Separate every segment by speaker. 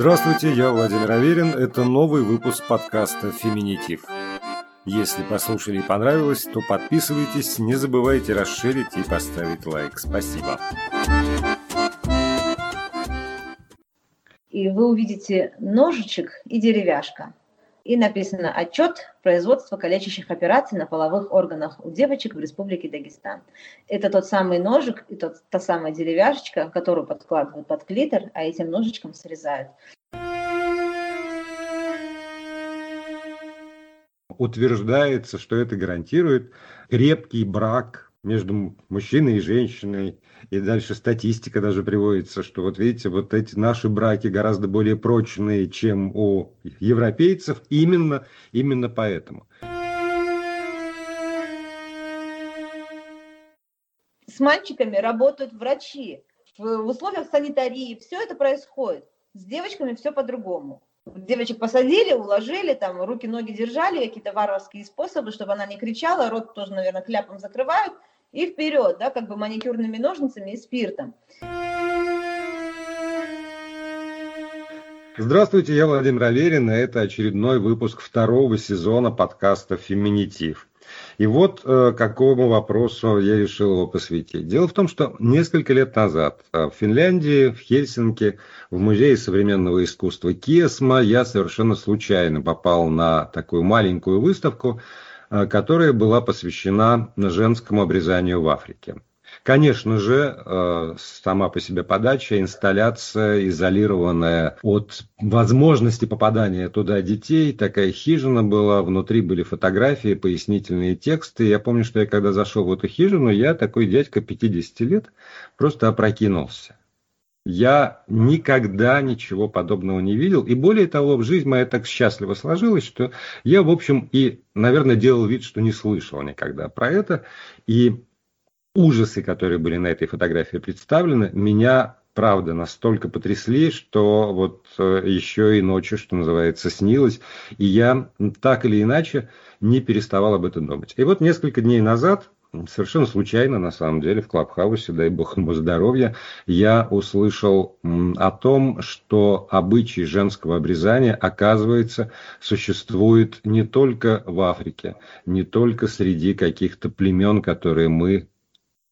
Speaker 1: Здравствуйте, я Владимир Аверин. Это новый выпуск подкаста «Феминитив». Если послушали и понравилось, то подписывайтесь, не забывайте расширить и поставить лайк. Спасибо.
Speaker 2: И вы увидите ножичек и деревяшка. И написано «Отчет производства калечащих операций на половых органах у девочек в Республике Дагестан». Это тот самый ножик и тот, та самая деревяшечка, которую подкладывают под клитор, а этим ножичком срезают.
Speaker 1: утверждается, что это гарантирует крепкий брак между мужчиной и женщиной. И дальше статистика даже приводится, что вот видите, вот эти наши браки гораздо более прочные, чем у европейцев, именно, именно поэтому.
Speaker 2: С мальчиками работают врачи. В условиях санитарии все это происходит. С девочками все по-другому девочек посадили, уложили, там руки, ноги держали, какие-то варварские способы, чтобы она не кричала, рот тоже, наверное, кляпом закрывают, и вперед, да, как бы маникюрными ножницами и спиртом.
Speaker 1: Здравствуйте, я Владимир Аверин, и это очередной выпуск второго сезона подкаста «Феминитив». И вот э, какому вопросу я решил его посвятить. Дело в том, что несколько лет назад э, в Финляндии, в Хельсинки, в Музее современного искусства Киесма я совершенно случайно попал на такую маленькую выставку, которая была посвящена женскому обрезанию в Африке. Конечно же, э, сама по себе подача, инсталляция, изолированная от возможности попадания туда детей, такая хижина была, внутри были фотографии, пояснительные тексты. Я помню, что я когда зашел в эту хижину, я такой дядька 50 лет просто опрокинулся. Я никогда ничего подобного не видел. И более того, в жизнь моя так счастливо сложилась, что я, в общем, и, наверное, делал вид, что не слышал никогда про это. И ужасы, которые были на этой фотографии представлены, меня правда настолько потрясли, что вот э, еще и ночью, что называется, снилось, и я так или иначе не переставал об этом думать. И вот несколько дней назад, совершенно случайно, на самом деле, в Клабхаусе, дай бог ему здоровья, я услышал о том, что обычай женского обрезания, оказывается, существует не только в Африке, не только среди каких-то племен, которые мы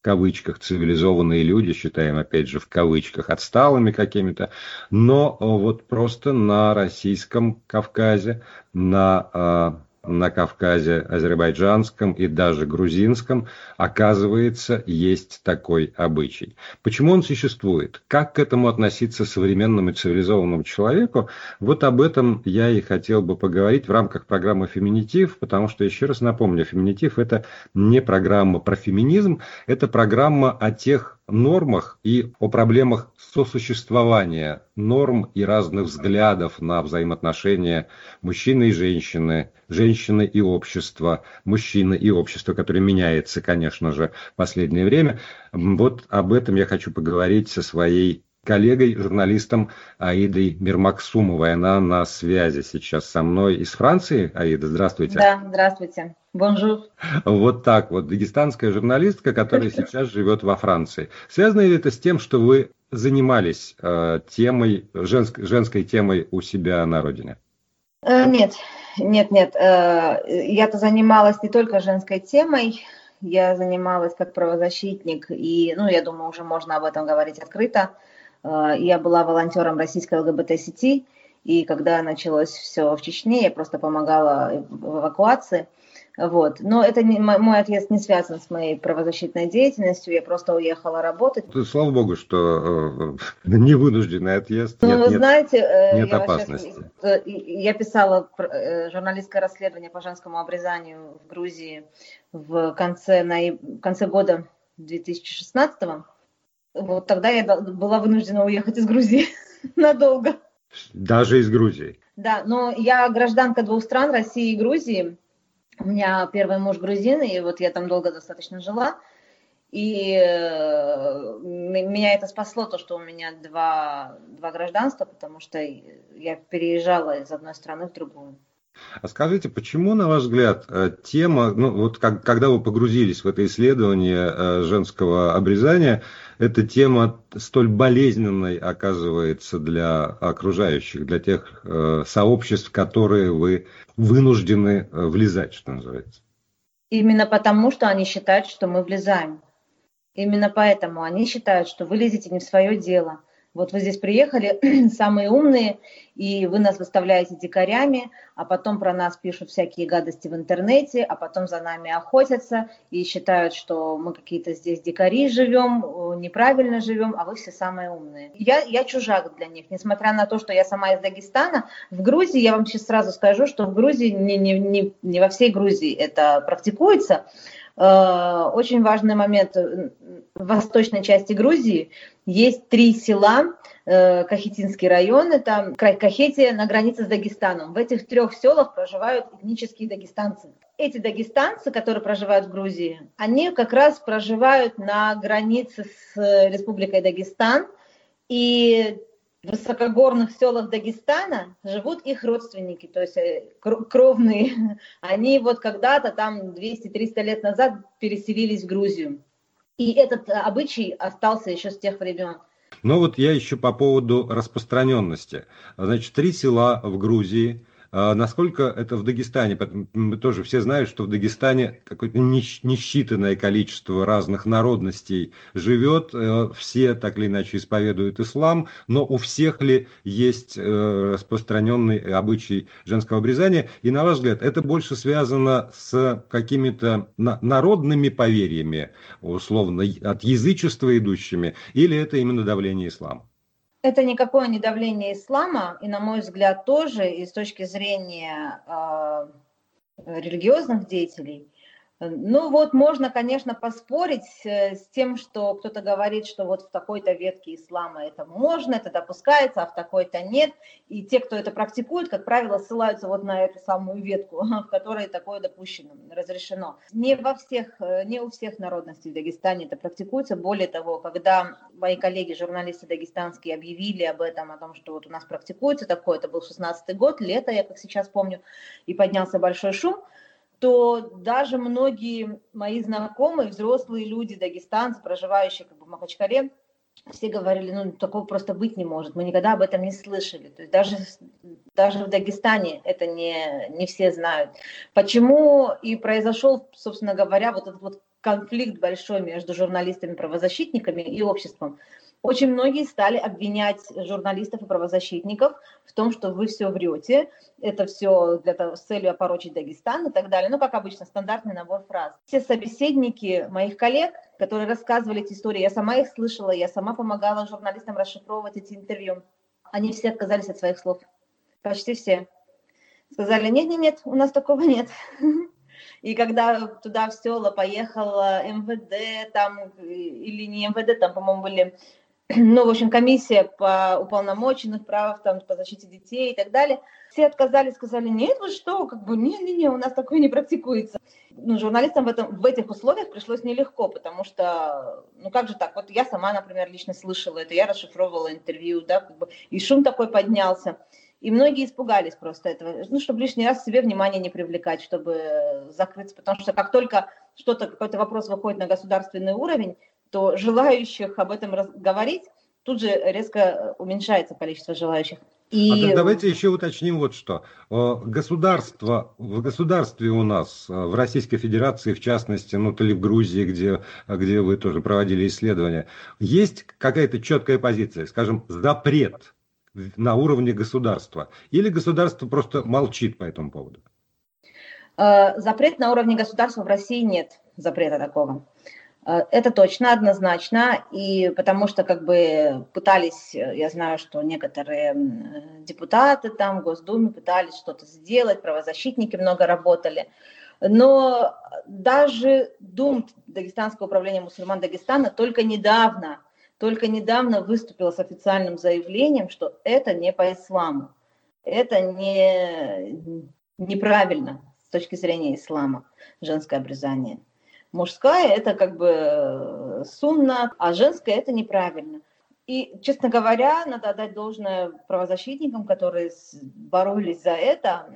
Speaker 1: кавычках цивилизованные люди, считаем опять же в кавычках отсталыми какими-то, но вот просто на российском Кавказе, на а, на Кавказе, азербайджанском и даже грузинском, оказывается, есть такой обычай. Почему он существует? Как к этому относиться современному цивилизованному человеку? Вот об этом я и хотел бы поговорить в рамках программы «Феминитив», потому что, еще раз напомню, «Феминитив» – это не программа про феминизм, это программа о тех нормах и о проблемах сосуществования норм и разных взглядов на взаимоотношения мужчины и женщины, женщины и общества, мужчины и общества, которое меняется, конечно же, в последнее время. Вот об этом я хочу поговорить со своей коллегой, журналистом Аидой Мирмаксумовой. Она на связи сейчас со мной из Франции. Аида, здравствуйте.
Speaker 2: Да, здравствуйте. Bonjour.
Speaker 1: Вот так вот. Дагестанская журналистка, которая сейчас живет во Франции. Связано ли это с тем, что вы занимались э, темой, женск, женской темой у себя на родине?
Speaker 2: Э, нет, нет, нет. Э, я-то занималась не только женской темой, я занималась как правозащитник, и, ну, я думаю, уже можно об этом говорить открыто. Э, я была волонтером российской ЛГБТ-сети, и когда началось все в Чечне, я просто помогала в эвакуации. Вот. Но это не, мой отъезд не связан с моей правозащитной деятельностью, я просто уехала работать.
Speaker 1: Слава богу, что э, не вынужденный отъезд.
Speaker 2: Ну, нет, вы нет, знаете, э, нет я опасности. Сейчас, я писала журналистское расследование по женскому обрезанию в Грузии в конце, в конце года 2016 -го. Вот тогда я была вынуждена уехать из Грузии надолго.
Speaker 1: Даже из Грузии?
Speaker 2: Да, но я гражданка двух стран, России и Грузии. У меня первый муж грузин, и вот я там долго достаточно жила. И э, меня это спасло, то, что у меня два, два гражданства, потому что я переезжала из одной страны в другую.
Speaker 1: А скажите, почему, на ваш взгляд, э, тема, ну вот как, когда вы погрузились в это исследование э, женского обрезания, эта тема столь болезненной оказывается для окружающих, для тех э, сообществ, в которые вы вынуждены э, влезать, что называется?
Speaker 2: Именно потому, что они считают, что мы влезаем. Именно поэтому они считают, что вы лезете не в свое дело. Вот вы здесь приехали, самые умные, и вы нас выставляете дикарями, а потом про нас пишут всякие гадости в интернете, а потом за нами охотятся и считают, что мы какие-то здесь дикари живем, неправильно живем, а вы все самые умные. Я, я чужак для них, несмотря на то, что я сама из Дагестана. В Грузии, я вам сейчас сразу скажу, что в Грузии, не, не, не, не во всей Грузии это практикуется, Э, очень важный момент в восточной части Грузии. Есть три села, э, Кахетинский район, это край Кахетия на границе с Дагестаном. В этих трех селах проживают этнические дагестанцы. Эти дагестанцы, которые проживают в Грузии, они как раз проживают на границе с Республикой Дагестан. И в высокогорных селах Дагестана живут их родственники, то есть э, кровные. Они вот когда-то там 200-300 лет назад переселились в Грузию. И этот обычай остался еще с тех времен.
Speaker 1: Но вот я еще по поводу распространенности. Значит, три села в Грузии – насколько это в Дагестане? Мы тоже все знают, что в Дагестане какое-то несчитанное количество разных народностей живет, э, все так или иначе исповедуют ислам, но у всех ли есть э, распространенный обычай женского обрезания? И на ваш взгляд, это больше связано с какими-то народными поверьями, условно, от язычества идущими, или это именно давление ислама?
Speaker 2: Это никакое не давление ислама, и, на мой взгляд, тоже и с точки зрения э, религиозных деятелей, ну вот можно, конечно, поспорить э, с тем, что кто-то говорит, что вот в такой-то ветке ислама это можно, это допускается, а в такой-то нет. И те, кто это практикует, как правило, ссылаются вот на эту самую ветку, в которой такое допущено, разрешено. Не во всех, э, не у всех народностей в Дагестане это практикуется. Более того, когда мои коллеги, журналисты дагестанские, объявили об этом, о том, что вот у нас практикуется такое, это был 16-й год, лето, я как сейчас помню, и поднялся большой шум – то даже многие мои знакомые, взрослые люди, дагестанцы, проживающие как бы в Махачкале, все говорили, ну, такого просто быть не может, мы никогда об этом не слышали. То есть даже, даже в Дагестане это не, не все знают. Почему и произошел, собственно говоря, вот этот вот конфликт большой между журналистами, правозащитниками и обществом. Очень многие стали обвинять журналистов и правозащитников в том, что вы все врете, это все для того, с целью опорочить Дагестан и так далее. Ну, как обычно, стандартный набор фраз. Все собеседники моих коллег, которые рассказывали эти истории, я сама их слышала, я сама помогала журналистам расшифровывать эти интервью, они все отказались от своих слов. Почти все. Сказали, нет-нет-нет, у нас такого нет. И когда туда в села поехала МВД, там, или не МВД, там, по-моему, были ну, в общем, комиссия по уполномоченных прав, там, по защите детей и так далее, все отказались, сказали, нет, вы что, как бы, не-не-не, у нас такое не практикуется. Ну, журналистам в, этом, в этих условиях пришлось нелегко, потому что, ну, как же так, вот я сама, например, лично слышала это, я расшифровывала интервью, да, как бы, и шум такой поднялся. И многие испугались просто этого, ну, чтобы лишний раз себе внимание не привлекать, чтобы закрыться, потому что как только что-то, какой-то вопрос выходит на государственный уровень, то желающих об этом говорить тут же резко уменьшается количество желающих.
Speaker 1: И... А давайте еще уточним вот что. Государство, в государстве у нас, в Российской Федерации, в частности, ну, то ли в Грузии, где, где вы тоже проводили исследования, есть какая-то четкая позиция, скажем, запрет на уровне государства? Или государство просто молчит по этому поводу?
Speaker 2: Э, запрет на уровне государства в России нет запрета такого. Э, это точно, однозначно, и потому что как бы пытались, я знаю, что некоторые депутаты там в Госдуме пытались что-то сделать, правозащитники много работали, но даже Дум Дагестанского управления мусульман Дагестана только недавно, только недавно выступил с официальным заявлением, что это не по исламу, это не, неправильно с точки зрения ислама, женское обрезание. Мужская – это как бы э, сунна, а женская – это неправильно. И, честно говоря, надо отдать должное правозащитникам, которые боролись за это.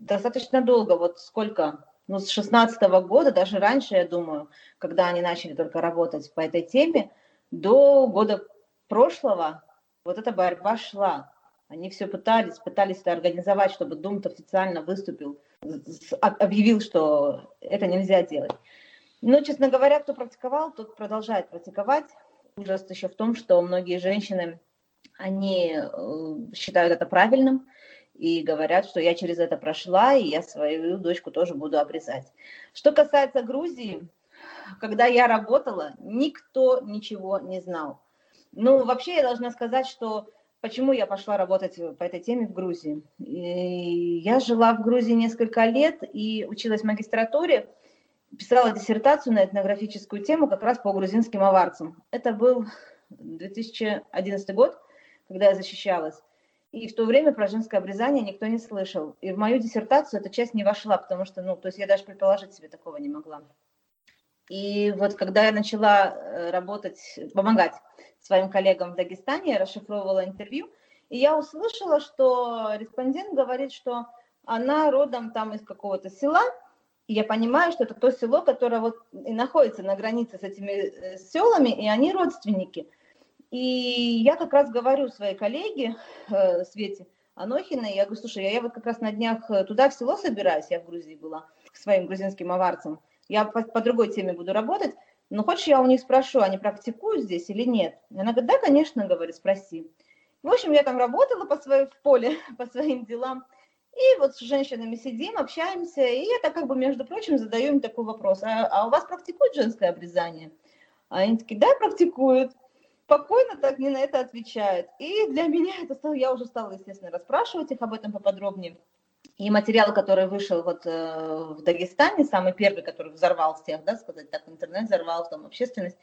Speaker 2: достаточно долго, вот сколько, ну, с 16 -го года, даже раньше, я думаю, когда они начали только работать по этой теме, до года прошлого вот эта борьба шла. Они все пытались, пытались это организовать, чтобы Думт официально выступил, объявил, что это нельзя делать. Но, честно говоря, кто практиковал, тот продолжает практиковать. Ужас еще в том, что многие женщины, они э, считают это правильным и говорят, что я через это прошла, и я свою дочку тоже буду обрезать. Что касается Грузии, когда я работала, никто ничего не знал. Ну, вообще я должна сказать, что почему я пошла работать по этой теме в Грузии. И я жила в Грузии несколько лет и училась в магистратуре, писала диссертацию на этнографическую тему как раз по грузинским аварцам. Это был 2011 год, когда я защищалась. И в то время про женское обрезание никто не слышал. И в мою диссертацию эта часть не вошла, потому что, ну, то есть я даже предположить себе такого не могла. И вот когда я начала э, работать, помогать своим коллегам в Дагестане, я расшифровывала интервью, и я услышала, что респондент говорит, что она родом там из какого-то села, я понимаю, что это то село, которое вот и находится на границе с этими э, селами, и они родственники. И я как раз говорю своей коллеге э, Свете Анохиной, я говорю, слушай, я вот как раз на днях туда в село собираюсь, я в Грузии была, к своим грузинским аварцам, я по, по другой теме буду работать, но хочешь, я у них спрошу, они практикуют здесь или нет? И она говорит, да, конечно, говорит, спроси. В общем, я там работала по своей, в поле по своим делам, и вот с женщинами сидим, общаемся, и так как бы, между прочим, задаю им такой вопрос, а, а у вас практикуют женское обрезание? А они такие, да, практикуют. Спокойно так мне на это отвечают. И для меня это стало, я уже стала, естественно, расспрашивать их об этом поподробнее. И материал, который вышел вот э, в Дагестане, самый первый, который взорвал всех, да, сказать так, интернет взорвал там общественность,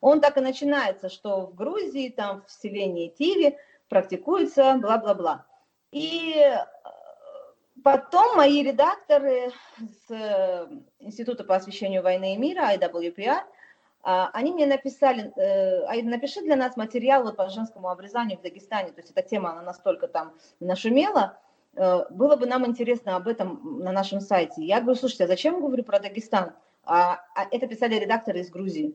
Speaker 2: он так и начинается, что в Грузии, там в селении Тиви практикуется бла-бла-бла. И э, потом мои редакторы с э, Института по освещению войны и мира, IWPR, а, они мне написали, э, напиши для нас материал вот по женскому обрезанию в Дагестане, то есть эта тема, она настолько там нашумела, Э, было бы нам интересно об этом на нашем сайте. Я говорю, слушайте, а зачем говорю про Дагестан? А, а это писали редакторы из Грузии.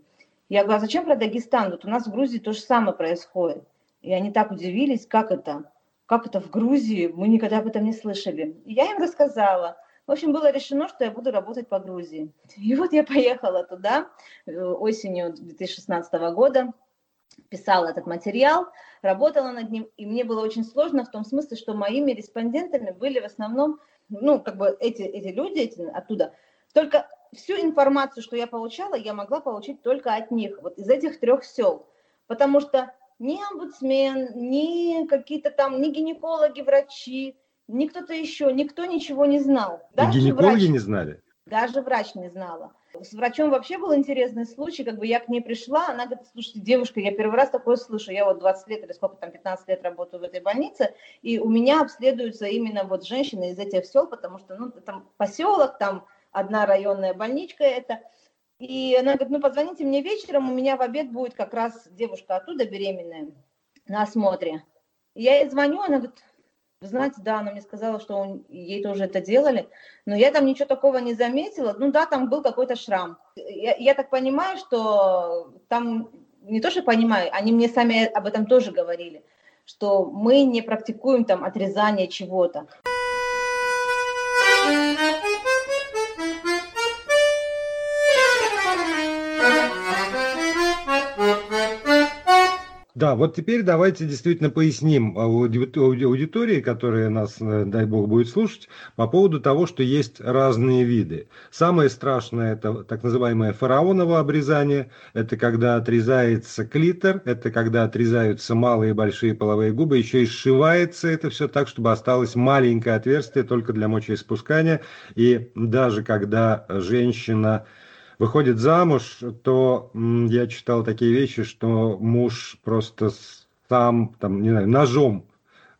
Speaker 2: Я говорю, а зачем про Дагестан? Вот у нас в Грузии то же самое происходит. И они так удивились, как это? Как это в Грузии? Мы никогда об этом не слышали. И я им рассказала. В общем, было решено, что я буду работать по Грузии. И вот я поехала туда э, осенью 2016 года писала этот материал, работала над ним, и мне было очень сложно в том смысле, что моими респондентами были в основном, ну, как бы эти, эти люди эти, оттуда. Только всю информацию, что я получала, я могла получить только от них, вот из этих трех сел. Потому что ни омбудсмен, ни какие-то там, ни гинекологи, врачи, ни кто-то еще, никто ничего не знал.
Speaker 1: Даже гинекологи врач, не знали?
Speaker 2: Даже врач не знала. С врачом вообще был интересный случай, как бы я к ней пришла, она говорит, слушайте, девушка, я первый раз такое слышу, я вот 20 лет или сколько там, 15 лет работаю в этой больнице, и у меня обследуются именно вот женщины из этих сел, потому что, ну, там поселок, там одна районная больничка это, и она говорит, ну, позвоните мне вечером, у меня в обед будет как раз девушка оттуда беременная на осмотре. Я ей звоню, она говорит, вы знаете, да, она мне сказала, что он, ей тоже это делали, но я там ничего такого не заметила. Ну да, там был какой-то шрам. Я, я так понимаю, что там, не то что понимаю, они мне сами об этом тоже говорили, что мы не практикуем там отрезание чего-то.
Speaker 1: Да, вот теперь давайте действительно поясним аудитории, которая нас, э, дай бог, будет слушать, по поводу того, что есть разные виды. Самое страшное – это так называемое фараоново обрезание, это когда отрезается клитор, это когда отрезаются малые и большие половые губы, еще и сшивается это все так, чтобы осталось маленькое отверстие только для мочеиспускания, и даже когда женщина выходит замуж, то я читал такие вещи, что муж просто сам, там, не знаю, ножом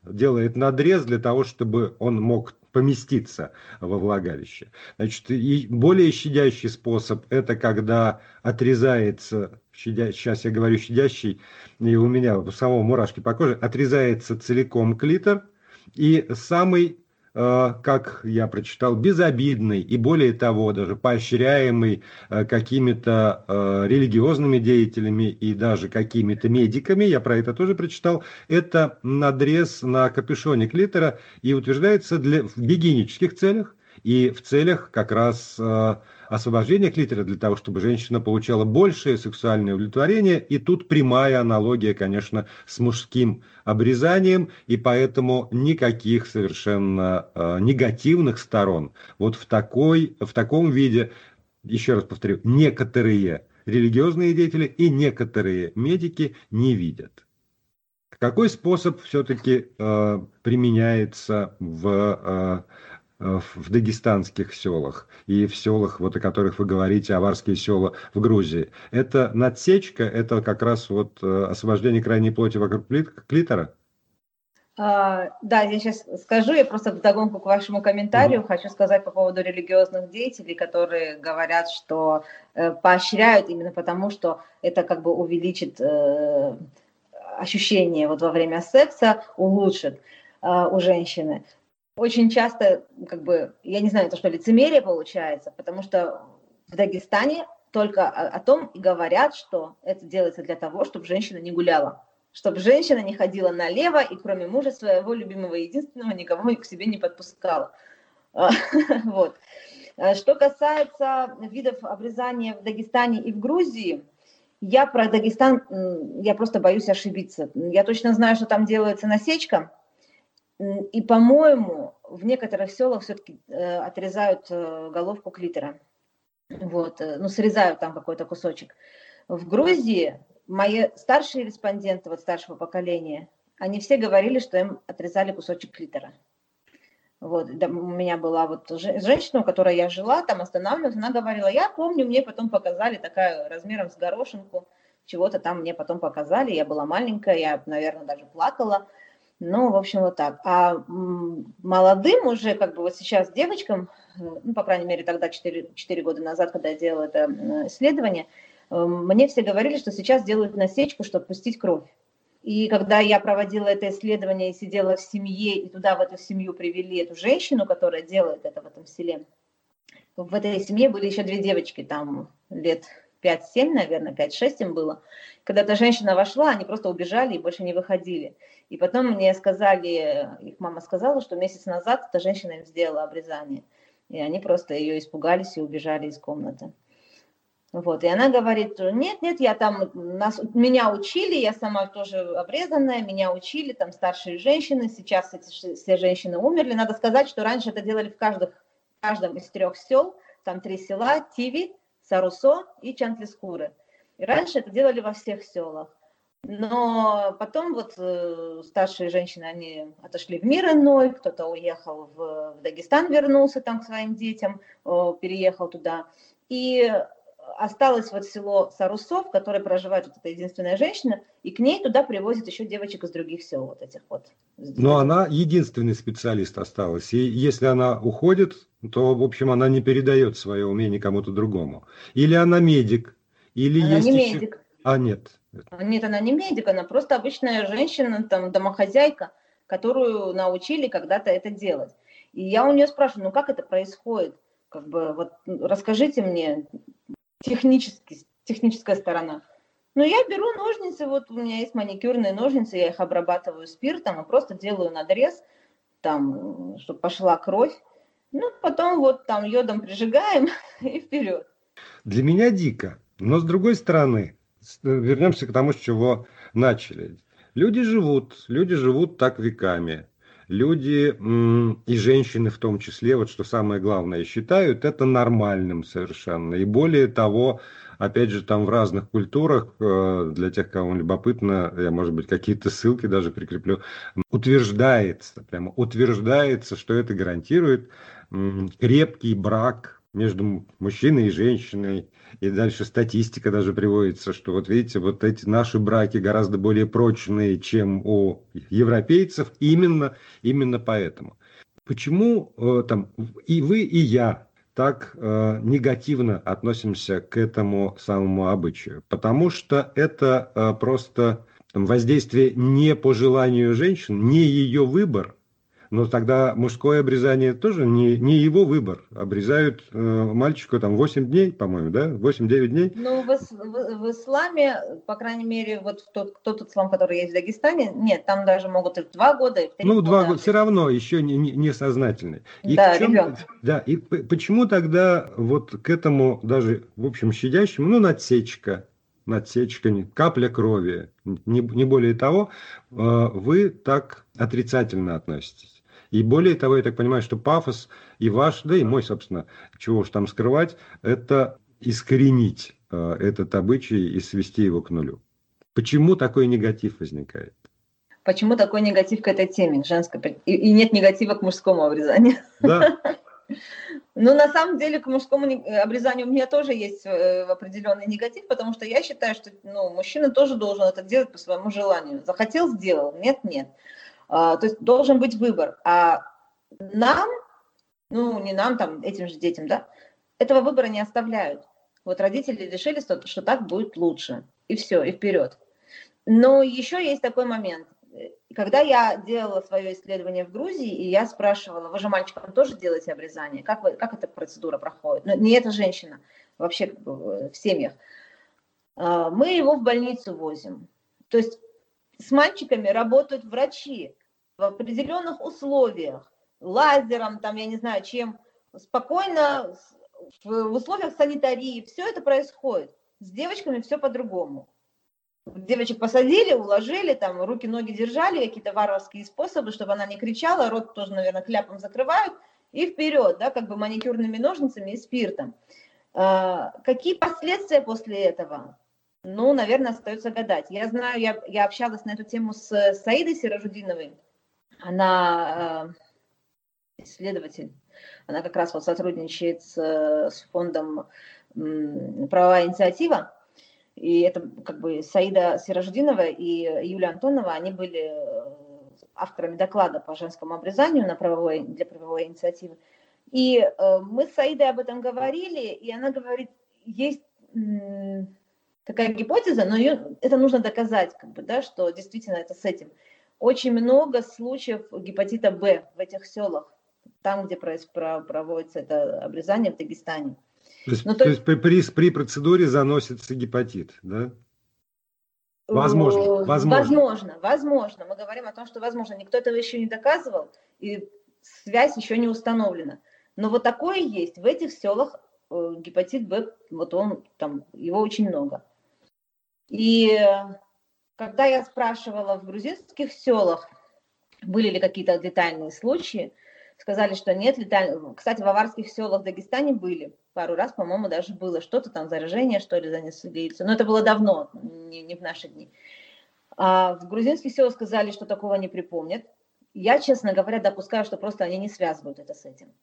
Speaker 1: делает надрез для того, чтобы он мог поместиться во влагалище. Значит, и более щадящий способ – это когда отрезается, щадя, сейчас я говорю щадящий, и у меня у самого мурашки по коже, отрезается целиком клитор, и самый как я прочитал, безобидный и более того, даже поощряемый э, какими-то э, религиозными деятелями и даже какими-то медиками, я про это тоже прочитал, это надрез на капюшоне клитора и утверждается для, в гигиенических целях и в целях как раз освобождения клитора для того, чтобы женщина получала большее сексуальное удовлетворение. И тут прямая аналогия, конечно, с мужским обрезанием, и поэтому никаких совершенно э, негативных сторон вот в, такой, в таком виде, еще раз повторю, некоторые религиозные деятели и некоторые медики не видят. Какой способ все-таки э, применяется в Э, в дагестанских селах и в селах, вот о которых вы говорите, аварские села в Грузии. Это надсечка, это как раз вот э, освобождение крайней плоти вокруг клитора?
Speaker 2: А, да, я сейчас скажу, я просто в догонку к вашему комментарию угу. хочу сказать по поводу религиозных деятелей, которые говорят, что э, поощряют именно потому, что это как бы увеличит э, ощущение вот во время секса, улучшит э, у женщины очень часто, как бы, я не знаю, это что лицемерие получается, потому что в Дагестане только о, о том и говорят, что это делается для того, чтобы женщина не гуляла, чтобы женщина не ходила налево и кроме мужа своего любимого единственного никого к себе не подпускала. Вот. Что касается видов обрезания в Дагестане и в Грузии, я про Дагестан, я просто боюсь ошибиться. Я точно знаю, что там делается насечка, и, по-моему, в некоторых селах все-таки э, отрезают э, головку клитора. Вот, э, ну, срезают там какой-то кусочек. В Грузии мои старшие респонденты вот старшего поколения, они все говорили, что им отрезали кусочек клитора. Вот, да, у меня была вот женщина, у которой я жила, там останавливалась, она говорила, я помню, мне потом показали такая размером с горошинку, чего-то там мне потом показали, я была маленькая, я, наверное, даже плакала, ну, в общем, вот так. А молодым уже, как бы вот сейчас девочкам, э, ну, по крайней мере, тогда 4, 4 года назад, когда я делала это исследование, э, мне все говорили, что сейчас делают насечку, чтобы пустить кровь. И когда я проводила это исследование и сидела в семье, и туда в эту семью привели эту женщину, которая делает это в этом селе, в этой семье были еще две девочки, там лет 5-7, наверное, 5-6 им было. Когда эта женщина вошла, они просто убежали и больше не выходили. И потом мне сказали, их мама сказала, что месяц назад эта женщина им сделала обрезание. И они просто ее испугались и убежали из комнаты. Вот, и она говорит, нет, нет, я там, нас, меня учили, я сама тоже обрезанная, меня учили, там старшие женщины, сейчас эти все женщины умерли. Надо сказать, что раньше это делали в каждых, каждом из трех сел, там три села, Тиви, Сарусо и Чантлискуры. И раньше это делали во всех селах. Но потом вот э, старшие женщины, они отошли в мир иной, кто-то уехал в, в Дагестан, вернулся там к своим детям, э, переехал туда. И осталось вот село Сарусов, в которое проживает вот эта единственная женщина, и к ней туда привозят еще девочек из других сел, вот этих вот.
Speaker 1: Но она единственный специалист осталась, и если она уходит, то, в общем, она не передает свое умение кому-то другому. Или она медик, или
Speaker 2: она
Speaker 1: есть
Speaker 2: не
Speaker 1: еще...
Speaker 2: медик.
Speaker 1: А, нет.
Speaker 2: Нет, она не медик, она просто обычная женщина, там, домохозяйка, которую научили когда-то это делать. И я у нее спрашиваю, ну как это происходит? Как бы вот расскажите мне технически, техническая сторона. Ну, я беру ножницы, вот у меня есть маникюрные ножницы, я их обрабатываю спиртом и просто делаю надрез, там, чтобы пошла кровь. Ну, потом вот там йодом прижигаем и вперед.
Speaker 1: Для меня дико. Но с другой стороны, вернемся к тому, с чего начали. Люди живут, люди живут так веками. Люди и женщины в том числе, вот что самое главное, считают это нормальным совершенно. И более того, опять же, там в разных культурах, э, для тех, кому любопытно, я, может быть, какие-то ссылки даже прикреплю, утверждается, прямо утверждается, что это гарантирует крепкий брак между мужчиной и женщиной. И дальше статистика даже приводится, что вот видите, вот эти наши браки гораздо более прочные, чем у европейцев, именно, именно поэтому. Почему э, там и вы, и я так э, негативно относимся к этому самому обычаю? Потому что это э, просто там, воздействие не по желанию женщин, не ее выбор, Но тогда мужское обрезание тоже не, не его выбор. Обрезают э, мальчику там 8 дней, по-моему, да? 8-9 дней.
Speaker 2: Ну, в, в, в исламе, по крайней мере, вот тот, тот ислам, который есть в Дагестане, нет, там даже могут и в 2 года, и в 3
Speaker 1: ну,
Speaker 2: года.
Speaker 1: Ну, 2 года, все равно еще не, не, не сознательный.
Speaker 2: И да, чем, ребенок.
Speaker 1: Да, и почему тогда вот к этому даже, в общем, щадящему, ну, надсечка, надсечка, капля крови, не, не более того, э, вы так отрицательно относитесь. И более того, я так понимаю, что пафос и ваш, да и мой, собственно, чего уж там скрывать, это искоренить э, этот обычай и свести его к нулю. Почему такой негатив возникает?
Speaker 2: Почему такой негатив к этой теме женской? И, и нет негатива к мужскому обрезанию.
Speaker 1: Да.
Speaker 2: Ну, на самом деле, к мужскому обрезанию у меня тоже есть э, определенный негатив, потому что я считаю, что ну, мужчина тоже должен это делать по своему желанию. Захотел, сделал. Нет, нет. А, то есть должен быть выбор. А нам, ну, не нам, там, этим же детям, да, этого выбора не оставляют. Вот родители решили, что, что так будет лучше. И все, и вперед. Но еще есть такой момент. Когда я делала свое исследование в Грузии, и я спрашивала, вы же мальчикам тоже делаете обрезание? Как, вы, как эта процедура проходит? Ну, не эта женщина, вообще в семьях. А, мы его в больницу возим. То есть с мальчиками работают врачи в определенных условиях, лазером, там, я не знаю, чем, спокойно, в условиях санитарии, все это происходит. С девочками все по-другому. Девочек посадили, уложили, там руки-ноги держали, какие-то варварские способы, чтобы она не кричала, рот тоже, наверное, кляпом закрывают, и вперед, да, как бы маникюрными ножницами и спиртом. А, какие последствия после этого? Ну, наверное, остается гадать. Я знаю, я, я общалась на эту тему с Саидой Сиражудиновой. Она э, исследователь. Она как раз вот сотрудничает с, с фондом «Правовая инициатива». И это как бы Саида Сиражудинова и Юлия Антонова, они были э, авторами доклада по женскому обрезанию на правовой, для правовой инициативы. И э, мы с Саидой об этом говорили, и она говорит, есть такая гипотеза, но ее, это нужно доказать, как бы, да, что действительно это с этим. Очень много случаев гепатита Б в этих селах, там, где проводится это обрезание в Дагестане.
Speaker 1: То есть, ну, то, то есть при, при, при процедуре заносится гепатит, да?
Speaker 2: Возможно, возможно. Возможно, возможно. Мы говорим о том, что возможно. Никто этого еще не доказывал, и связь еще не установлена. Но вот такое есть. В этих селах э, гепатит Б, вот он там, его очень много. И когда я спрашивала в грузинских селах, были ли какие-то летальные случаи, сказали, что нет летальных. Кстати, в аварских селах в Дагестане были. Пару раз, по-моему, даже было что-то там, заражение, что ли, занесли. Но это было давно, не, не в наши дни. А в грузинских селах сказали, что такого не припомнят. Я, честно говоря, допускаю, что просто они не связывают это с этим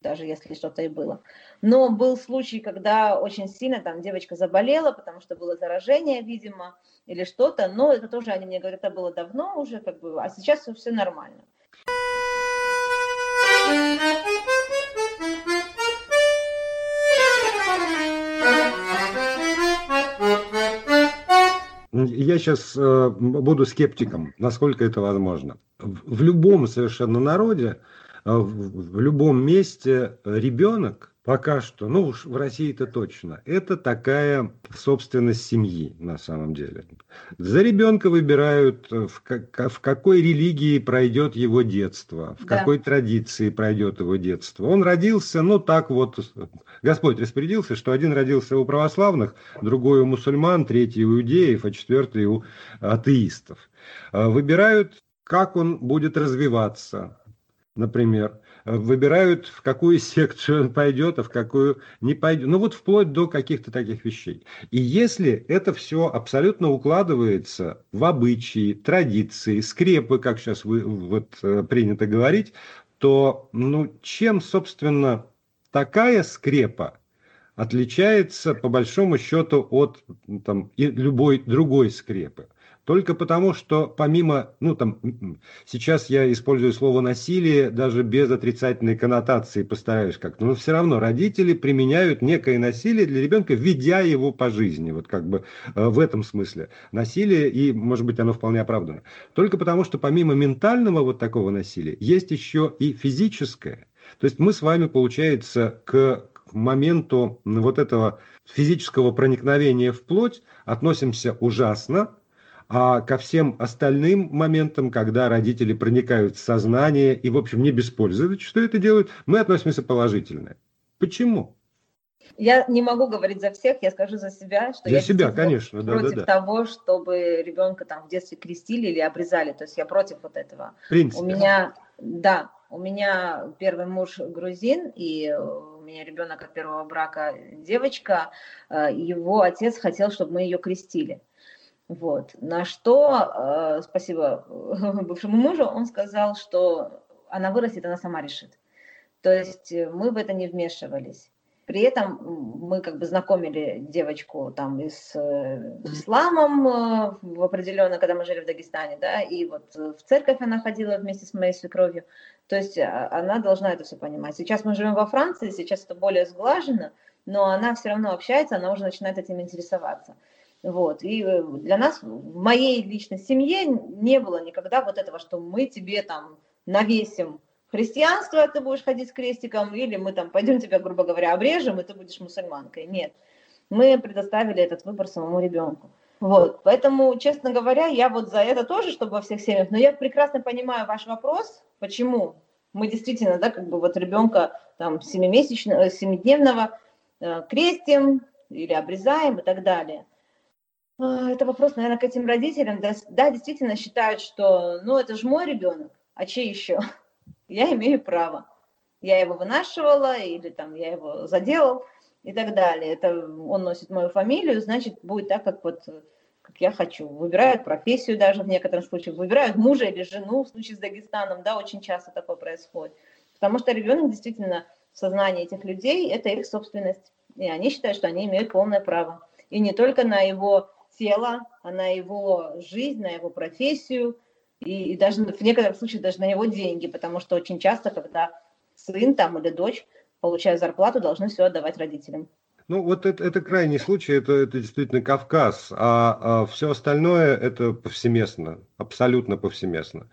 Speaker 2: даже если что-то и было. Но был случай, когда очень сильно там девочка заболела, потому что было заражение, видимо, или что-то, но это тоже они мне говорят, это было давно уже, как бы, а сейчас все, нормально.
Speaker 1: Я сейчас э, буду скептиком, насколько это возможно. В, любом совершенно народе в любом месте ребенок пока что, ну уж в России это точно, это такая собственность семьи на самом деле. За ребенка выбирают, э, в, как, в какой религии пройдет его детство, в да. какой традиции пройдет его детство. Он родился, ну так вот, Господь распорядился, что один родился у православных, другой у мусульман, третий у иудеев, а четвертый у атеистов. Выбирают как он будет развиваться, например, выбирают, в какую секцию он пойдет, а в какую не пойдет. Ну вот вплоть до каких-то таких вещей. И если это все абсолютно укладывается в обычаи, традиции, скрепы, как сейчас вы, вот, э, принято говорить, то ну, чем, собственно, такая скрепа отличается, по большому счету, от там, любой другой скрепы? Только потому, что помимо, ну там, сейчас я использую слово насилие даже без отрицательной коннотации, постараюсь как-то, но все равно родители применяют некое насилие для ребенка, ведя его по жизни, вот как бы э, в этом смысле. Насилие, и может быть оно вполне оправдано. Только потому, что помимо ментального вот такого насилия, есть еще и физическое. То есть мы с вами, получается, к моменту вот этого физического проникновения в плоть относимся ужасно, а ко всем остальным моментам, когда родители проникают в сознание и, в общем, не без пользы, что это делают, мы относимся положительно. Почему?
Speaker 2: Я не могу говорить за всех, я скажу за себя,
Speaker 1: что за я себя, конечно,
Speaker 2: против да, да, да. того, чтобы ребенка там в детстве крестили или обрезали. То есть я против вот этого.
Speaker 1: В принципе.
Speaker 2: У меня, да, у меня первый муж грузин, и у меня ребенок от первого брака девочка. Э, его отец хотел, чтобы мы ее крестили. Вот. На что, э, спасибо бывшему мужу, он сказал, что она вырастет, она сама решит. То есть э, мы в это не вмешивались. При этом мы как бы знакомили девочку там и с э, исламом в определенно, когда мы жили в Дагестане, да, и вот в церковь она ходила вместе с моей свекровью. То есть а, она должна это все понимать. Сейчас мы живем во Франции, сейчас это более сглажено, но она все равно общается, она уже начинает этим интересоваться. Вот. И э, для нас, в моей личной семье не было никогда вот этого, что мы тебе там навесим христианство, ты будешь ходить с крестиком, или мы там пойдем тебя, грубо говоря, обрежем, и ты будешь мусульманкой. Нет. Мы предоставили этот выбор самому ребенку. Вот, поэтому, честно говоря, я вот за это тоже, чтобы во всех семьях, но я прекрасно понимаю ваш вопрос, почему мы действительно, да, как бы вот ребенка там семимесячного, семидневного э, крестим или обрезаем и так далее. А, это вопрос, наверное, к этим родителям. Да, да, действительно считают, что, ну, это же мой ребенок, а чей еще? Я имею право. Я его вынашивала, или там я его заделал, и так далее. Это он носит мою фамилию, значит, будет так, как вот как я хочу. Выбирают профессию даже в некоторых случаях, выбирают мужа или жену, в случае с Дагестаном, да, очень часто такое происходит. Потому что ребенок действительно в сознании этих людей – это их собственность. И они считают, что они имеют полное право. И не только на его тело, а на его жизнь, на его профессию, и, и даже в некоторых случаях даже на его деньги, потому что очень часто, когда сын там или дочь получая зарплату, должны все отдавать родителям.
Speaker 1: Ну, вот это, это крайний случай, это, это действительно Кавказ, а, а все остальное это повсеместно, абсолютно повсеместно.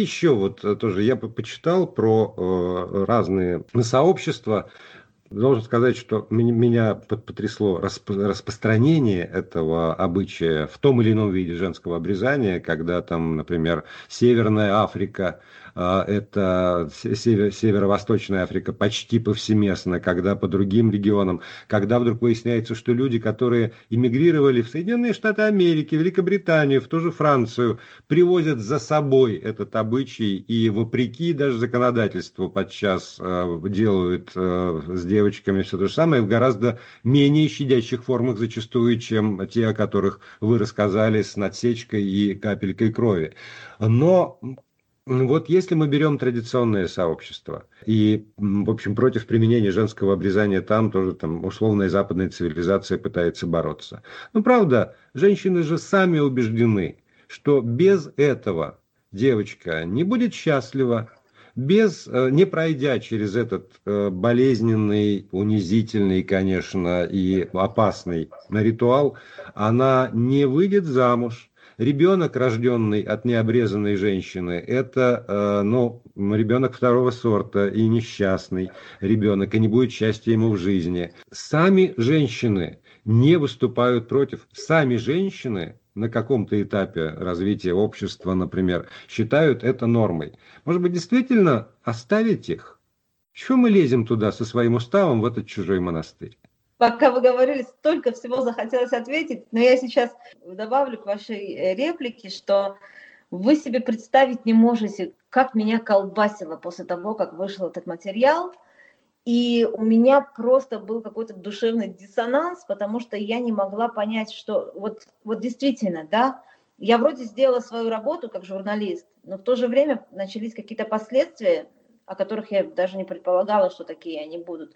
Speaker 1: Еще вот э, тоже я почитал про э, разные сообщества. Должен сказать, что меня потрясло распространение этого обычая в том или ином виде женского обрезания, когда там, например, Северная Африка это север, северо-восточная Африка почти повсеместно, когда по другим регионам, когда вдруг выясняется, что люди, которые эмигрировали в Соединенные Штаты Америки, Великобританию, в ту же Францию, привозят за собой этот обычай и вопреки даже законодательству подчас э, делают э, с девочками все то же самое в гораздо менее щадящих формах зачастую, чем те, о которых вы рассказали с надсечкой и капелькой крови. Но вот если мы берем традиционное сообщество и, в общем, против применения женского обрезания там тоже там условная западная цивилизация пытается бороться. Ну, правда, женщины же сами убеждены, что без этого девочка не будет счастлива, без, э, не пройдя через этот э, болезненный, унизительный, конечно, и опасный ритуал, она не выйдет замуж, ребенок, рожденный от необрезанной женщины, это э, ну, ребенок второго сорта и несчастный ребенок, и не будет счастья ему в жизни. Сами женщины не выступают против. Сами женщины на каком-то этапе развития общества, например, считают это нормой. Может быть, действительно оставить их? Чего мы лезем туда со своим уставом в этот чужой монастырь?
Speaker 2: Пока вы говорили, столько всего захотелось ответить, но я сейчас добавлю к вашей э, реплике, что вы себе представить не можете, как меня колбасило после того, как вышел этот материал. И у меня просто был какой-то душевный диссонанс, потому что я не могла понять, что вот, вот действительно, да, я вроде сделала свою работу как журналист, но в то же время начались какие-то последствия, о которых я даже не предполагала, что такие они будут.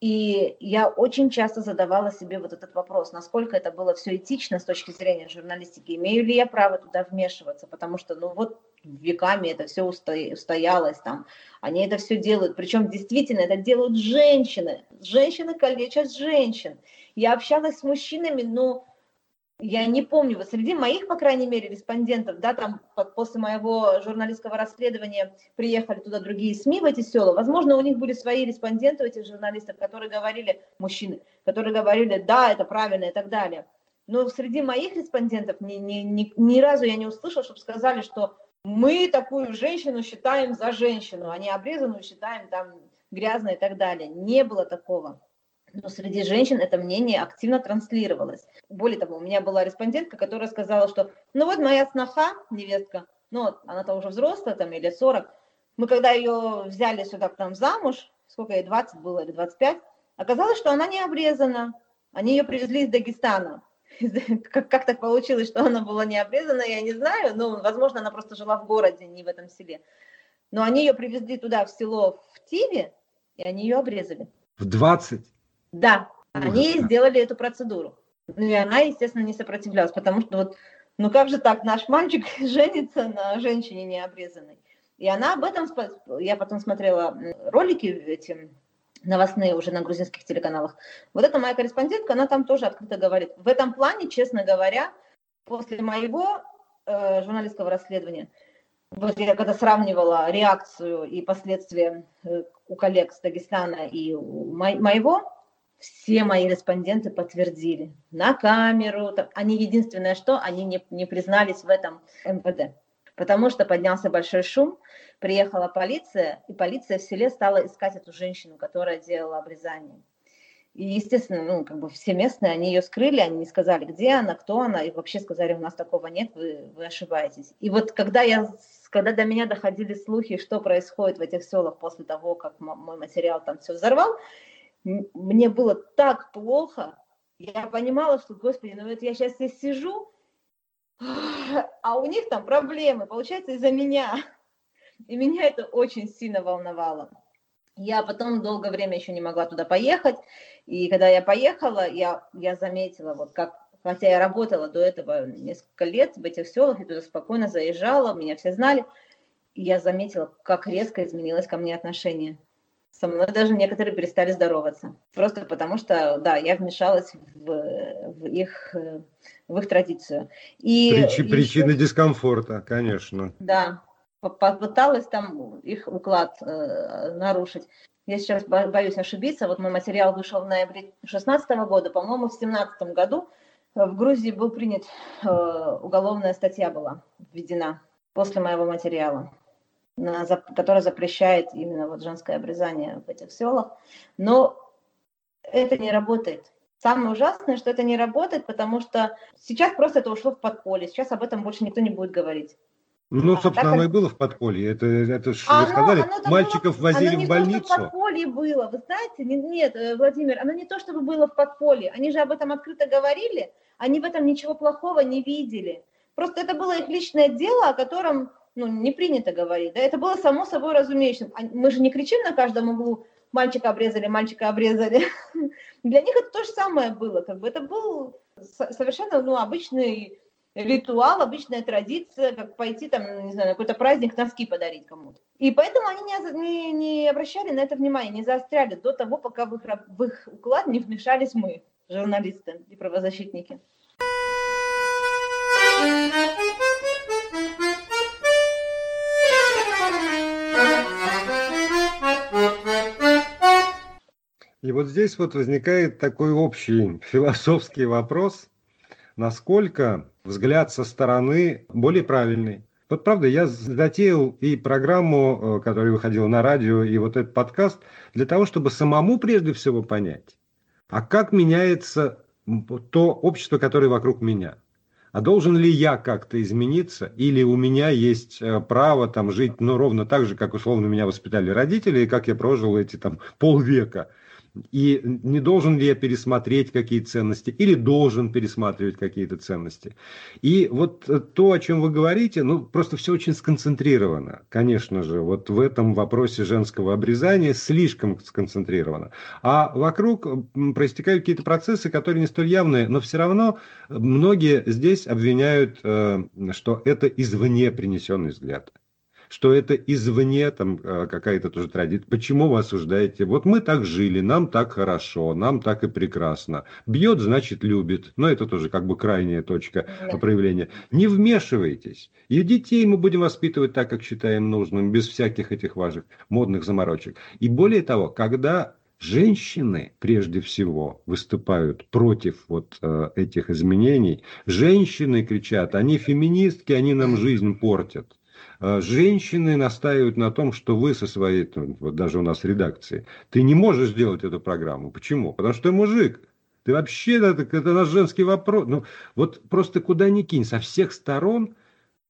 Speaker 2: И я очень часто задавала себе вот этот вопрос, насколько это было все этично с точки зрения журналистики, имею ли я право туда вмешиваться, потому что, ну вот, веками это все устоялось там, они это все делают, причем действительно это делают женщины, женщины калечат женщин. Я общалась с мужчинами, ну, я не помню, вот среди моих, по крайней мере, респондентов, да, там после моего журналистского расследования приехали туда другие СМИ в эти села, возможно, у них были свои респонденты, у этих журналистов, которые говорили, мужчины, которые говорили, да, это правильно и так далее. Но среди моих респондентов ни, ни, ни, ни разу я не услышала, чтобы сказали, что мы такую женщину считаем за женщину, а не обрезанную считаем там грязной и так далее. Не было такого но среди женщин это мнение активно транслировалось. Более того, у меня была респондентка, которая сказала, что ну вот моя сноха, невестка, ну она-то уже взрослая, там, или 40, мы когда ее взяли сюда к нам замуж, сколько ей, 20 было или 25, оказалось, что она не обрезана. Они ее привезли из Дагестана. Как, как так получилось, что она была не обрезана, я не знаю. Ну, возможно, она просто жила в городе, не в этом селе. Но они ее привезли туда, в село, в Тиве, и они ее обрезали.
Speaker 1: В 20?
Speaker 2: Да, они сделали эту процедуру. Ну и она, естественно, не сопротивлялась, потому что вот, ну как же так, наш мальчик женится на женщине необрезанной. И она об этом, я потом смотрела ролики эти новостные уже на грузинских телеканалах. Вот эта моя корреспондентка, она там тоже открыто говорит. В этом плане, честно говоря, после моего э, журналистского расследования, вот я когда сравнивала реакцию и последствия э, у коллег с Дагестана и у мо- моего, все мои респонденты подтвердили на камеру. Они единственное, что они не, не признались в этом МВД. Потому что поднялся большой шум, приехала полиция, и полиция в селе стала искать эту женщину, которая делала обрезание. И, естественно, ну, как бы все местные, они ее скрыли, они не сказали, где она, кто она, и вообще сказали, у нас такого нет, вы, вы ошибаетесь. И вот когда, я, когда до меня доходили слухи, что происходит в этих селах после того, как мой материал там все взорвал, мне было так плохо, я понимала, что, господи, ну вот я сейчас здесь сижу, а у них там проблемы, получается, из-за меня. И меня это очень сильно волновало. Я потом долгое время еще не могла туда поехать, и когда я поехала, я, я заметила, вот как, хотя я работала до этого несколько лет в этих селах, я туда спокойно заезжала, меня все знали, и я заметила, как резко изменилось ко мне отношение со мной даже некоторые перестали здороваться. Просто потому что, да, я вмешалась в, в, их, в их традицию.
Speaker 1: И Причи, еще, причины дискомфорта, конечно.
Speaker 2: Да, попыталась там их уклад э, нарушить. Я сейчас боюсь ошибиться. Вот мой материал вышел в ноябре 2016 года. По-моему, в 2017 году в Грузии был принят, э, уголовная статья была введена после моего материала на, которая запрещает именно вот женское обрезание в этих селах. Но это не работает. Самое ужасное, что это не работает, потому что сейчас просто это ушло в подполье. Сейчас об этом больше никто не будет говорить.
Speaker 1: Ну, а, собственно, так, оно и было в подполье. Это, это оно, вы сказали, оно мальчиков было, возили
Speaker 2: оно
Speaker 1: в больницу.
Speaker 2: То, что в подполье было, вы знаете? Нет, э, Владимир, оно не то, чтобы было в подполье. Они же об этом открыто говорили, они в этом ничего плохого не видели. Просто это было их личное дело, о котором ну, не принято говорить. Да? Это было само собой разумеющим. Мы же не кричим на каждом углу мальчика обрезали, мальчика обрезали. Для них это то же самое было. Как бы это был совершенно ну, обычный ритуал, обычная традиция, как пойти там, не знаю, на какой-то праздник носки подарить кому-то. И поэтому они не, не, не обращали на это внимания, не заостряли до того, пока в их, в их уклад не вмешались мы, журналисты и правозащитники.
Speaker 1: И вот здесь вот возникает такой общий философский вопрос, насколько взгляд со стороны более правильный. Вот правда, я затеял и программу, э, которая выходила на радио, и вот этот подкаст, для того, чтобы самому прежде всего понять, а как меняется то общество, которое вокруг меня. А должен ли я как-то измениться, или у меня есть э, право там жить, ну, ровно так же, как условно меня воспитали родители, и как я прожил эти там полвека И не должен ли я пересмотреть какие ценности, или должен пересматривать какие-то ценности. И вот то, о чем вы говорите, ну, просто все очень сконцентрировано. Конечно же, вот в этом вопросе женского обрезания слишком сконцентрировано. А вокруг проистекают какие-то процессы, которые не столь явные, но все равно многие здесь обвиняют, э, что это извне принесенный взгляд что это извне там э, какая-то тоже традиция. Почему вы осуждаете? Вот мы так жили, нам так хорошо, нам так и прекрасно. Бьет, значит, любит. Но это тоже как бы крайняя точка проявления. Не вмешивайтесь. И детей мы будем воспитывать так, как считаем нужным, без всяких этих важных модных заморочек. И более того, когда Женщины, прежде всего, выступают против вот э, этих изменений. Женщины кричат, они феминистки, они нам жизнь портят. А, женщины настаивают на том, что вы со своей, вот даже у нас в редакции, ты не можешь сделать эту программу. Почему? Потому что ты мужик. Ты вообще, это, это наш женский вопрос. Ну, вот просто куда ни кинь, со всех сторон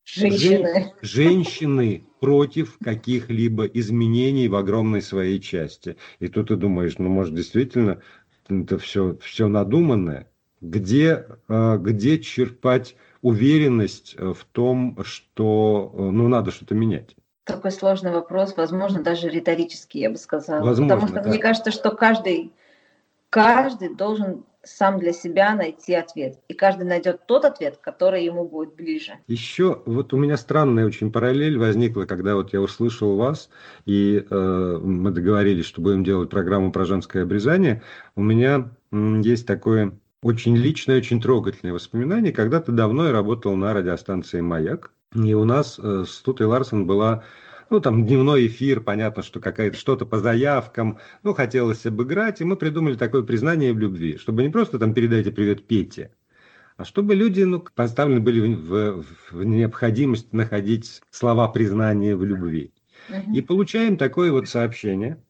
Speaker 1: женщины, жен, женщины против каких-либо изменений в огромной своей части. И тут ты думаешь, ну, может, действительно это все, все надуманное. Где, а, где черпать уверенность э, в том, что э, ну, надо что-то менять?
Speaker 2: Такой сложный вопрос, возможно, даже риторический, я бы сказала. Возможно, Потому что да. мне кажется, что каждый, каждый должен сам для себя найти ответ. И каждый найдет тот ответ, который ему будет ближе.
Speaker 1: Еще вот у меня странная очень параллель возникла, когда вот я услышал вас, и э, мы договорились, что будем делать программу про женское обрезание. У меня есть такое очень личное, очень трогательное воспоминание. Когда-то давно я работал на радиостанции «Маяк», и у нас э, с Тутой Ларсон была ну, там дневной эфир, понятно, что какая-то что-то по заявкам, ну, хотелось обыграть, и мы придумали такое признание в любви, чтобы не просто там передайте привет Пете, а чтобы люди ну, поставлены были в, в, в необходимость находить слова признания в любви. Uh-huh. И получаем такое вот сообщение,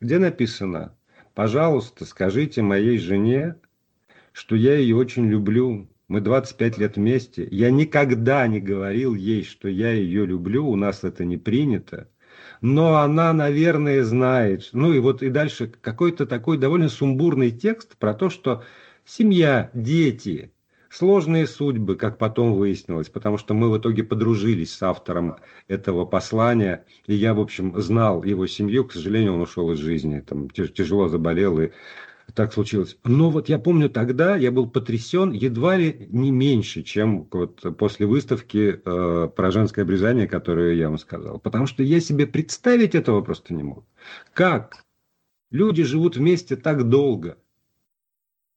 Speaker 1: где написано, пожалуйста, скажите моей жене, что я ее очень люблю. Мы 25 лет вместе. Я никогда не говорил ей, что я ее люблю, у нас это не принято. Но она, наверное, знает. Ну и вот и дальше какой-то такой довольно сумбурный текст про то, что семья, дети, сложные судьбы, как потом выяснилось, потому что мы в итоге подружились с автором этого послания, и я, в общем, знал его семью, к сожалению, он ушел из жизни, там тяжело заболел, и так случилось. Но вот я помню тогда, я был потрясен едва ли не меньше, чем вот после выставки э, про женское обрезание, которую я вам сказал. Потому что я себе представить этого просто не мог. Как люди живут вместе так долго.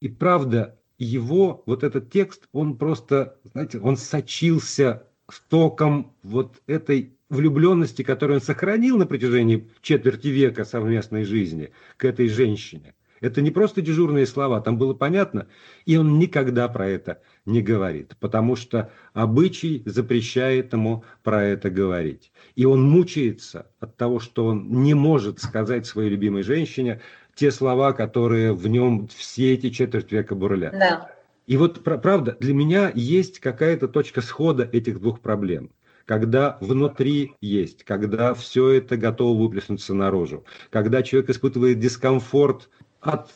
Speaker 1: И правда, его, вот этот текст, он просто, знаете, он сочился стоком вот этой влюбленности, которую он сохранил на протяжении четверти века совместной жизни к этой женщине. Это не просто дежурные слова, там было понятно, и он никогда про это не говорит, потому что обычай запрещает ему про это говорить. И он мучается от того, что он не может сказать своей любимой женщине те слова, которые в нем все эти четверть века бурлят. Да. И вот, правда, для меня есть какая-то точка схода этих двух проблем когда внутри есть, когда все это готово выплеснуться наружу, когда человек испытывает дискомфорт от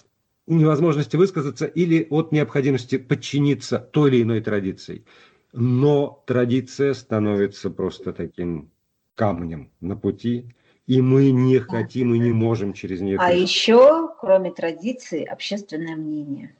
Speaker 1: невозможности высказаться или от необходимости подчиниться той или иной традиции. Но традиция становится просто таким камнем на пути, и мы не хотим и не можем через нее.
Speaker 2: А еще, кроме традиции, общественное мнение,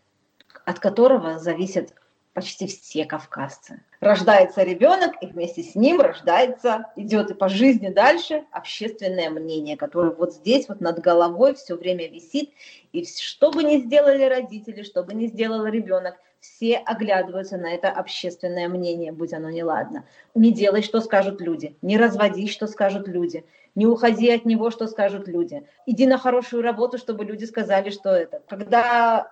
Speaker 2: от которого зависит почти все кавказцы. Рождается ребенок, и вместе с ним рождается, идет и по жизни дальше общественное мнение, которое вот здесь вот над головой все время висит. И что бы ни сделали родители, что бы ни сделал ребенок, все оглядываются на это общественное мнение, будь оно неладно. Не делай, что скажут люди, не разводись, что скажут люди, не уходи от него, что скажут люди. Иди на хорошую работу, чтобы люди сказали, что это. Когда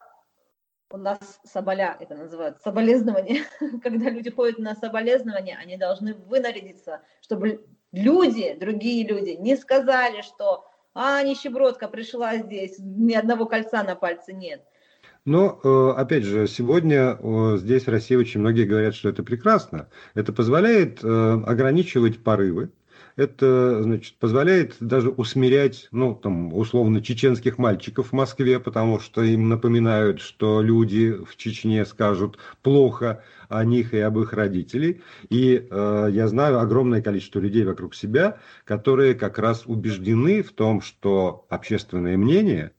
Speaker 2: у нас соболя, это называют, соболезнования, когда люди ходят на соболезнования, они должны вынарядиться, чтобы люди, другие люди не сказали, что а, нищебродка пришла здесь, ни одного кольца на пальце нет.
Speaker 1: Но, э, опять же, сегодня здесь в России очень многие говорят, что это прекрасно. Это позволяет э, ограничивать порывы, Это, значит, позволяет даже усмирять, ну, там, условно, чеченских мальчиков в Москве, потому что им напоминают, что люди в Чечне скажут плохо о них и об их родителей. И э, я знаю огромное количество людей вокруг себя, которые как раз убеждены в том, что общественное мнение –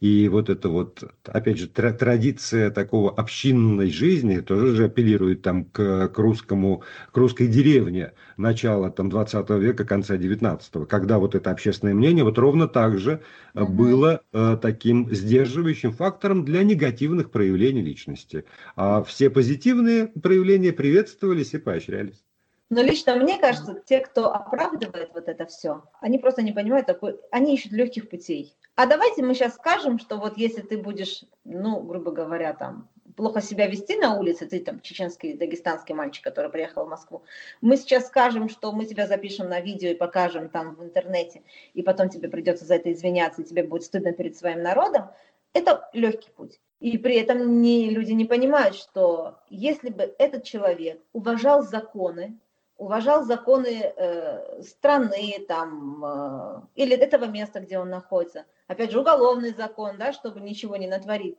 Speaker 1: и вот это вот, опять же, традиция такого общинной жизни тоже же апеллирует там к, к русскому, к русской деревне начала там 20 века, конца 19 когда вот это общественное мнение вот ровно так же угу. было э, таким сдерживающим фактором для негативных проявлений личности. А все позитивные проявления приветствовались и поощрялись.
Speaker 2: Но лично мне кажется, те, кто оправдывает вот это все, они просто не понимают такой, они ищут легких путей. А давайте мы сейчас скажем, что вот если ты будешь, ну, грубо говоря, там, плохо себя вести на улице, ты там чеченский, дагестанский мальчик, который приехал в Москву, мы сейчас скажем, что мы тебя запишем на видео и покажем там в интернете, и потом тебе придется за это извиняться, и тебе будет стыдно перед своим народом, это легкий путь. И при этом не, люди не понимают, что если бы этот человек уважал законы, уважал законы э, страны там, э, или этого места, где он находится, опять же, уголовный закон, да, чтобы ничего не натворить,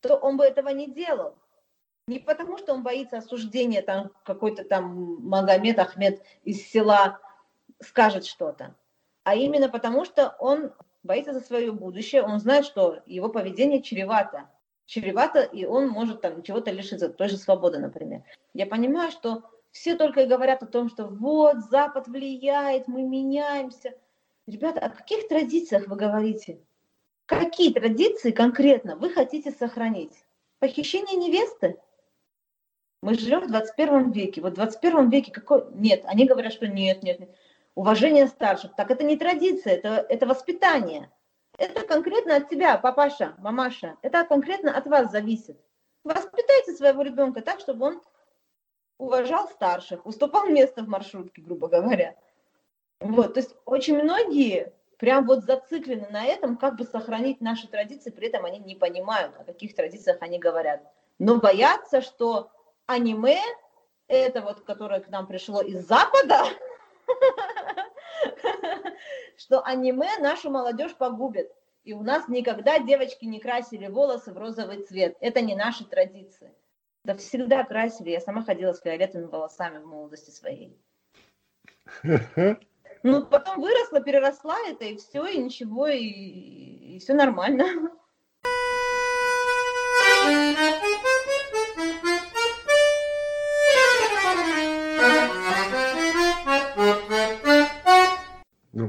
Speaker 2: то он бы этого не делал. Не потому, что он боится осуждения, там какой-то там Магомед Ахмед из села скажет что-то, а именно потому, что он боится за свое будущее, он знает, что его поведение чревато, чревато, и он может там чего-то лишиться, той же свободы, например. Я понимаю, что все только и говорят о том, что вот, Запад влияет, мы меняемся. Ребята, о каких традициях вы говорите? Какие традиции конкретно вы хотите сохранить? Похищение невесты? Мы живем в 21 веке. Вот в 21 веке какой... Нет, они говорят, что нет, нет, нет. Уважение старших. Так это не традиция, это, это воспитание. Это конкретно от тебя, папаша, мамаша. Это конкретно от вас зависит. Воспитайте своего ребенка так, чтобы он уважал старших, уступал место в маршрутке, грубо говоря. Вот, то есть очень многие прям вот зациклены на этом, как бы сохранить наши традиции, при этом они не понимают, о каких традициях они говорят. Но боятся, что аниме, это вот, которое к нам пришло из Запада, что аниме нашу молодежь погубит. И у нас никогда девочки не красили волосы в розовый цвет. Это не наши традиции. Да всегда красили. Я сама ходила с фиолетовыми волосами в молодости своей. Ну, потом выросла, переросла это, и все, и ничего, и, и все нормально.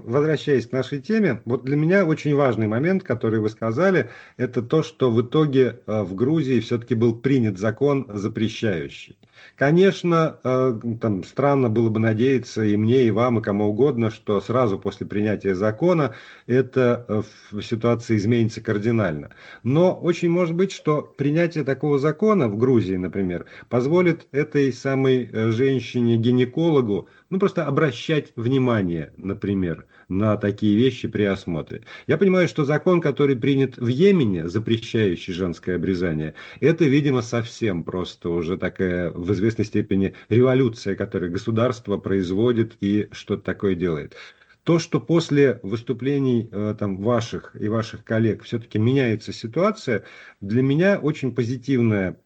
Speaker 1: возвращаясь к нашей теме, вот для меня очень важный момент, который вы сказали, это то, что в итоге э, в Грузии все-таки был принят закон запрещающий. Конечно, э, там странно было бы надеяться и мне, и вам, и кому угодно, что сразу после принятия закона эта э, ситуация изменится кардинально. Но очень может быть, что принятие такого закона в Грузии, например, позволит этой самой женщине-гинекологу ну, просто обращать внимание, например, на такие вещи при осмотре. Я понимаю, что закон, который принят в Йемене, запрещающий женское обрезание, это, видимо, совсем просто уже такая в известной степени революция, которую государство производит и что-то такое делает. То, что после выступлений э, там, ваших и ваших коллег все-таки меняется ситуация, для меня очень позитивная,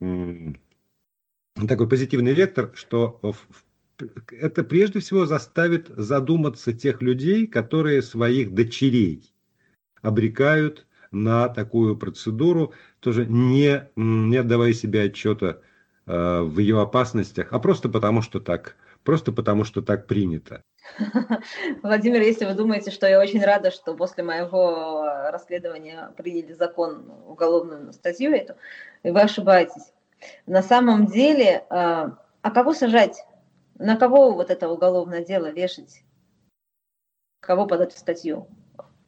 Speaker 1: такой позитивный вектор, что в это прежде всего заставит задуматься тех людей, которые своих дочерей обрекают на такую процедуру, тоже не, не отдавая себе отчета э, в ее опасностях, а просто потому, что так, просто потому, что так принято.
Speaker 2: Владимир, если вы думаете, что я очень рада, что после моего расследования приняли закон, уголовную статью эту, вы ошибаетесь. На самом деле, э, а кого сажать на кого вот это уголовное дело вешать? Кого подать в статью?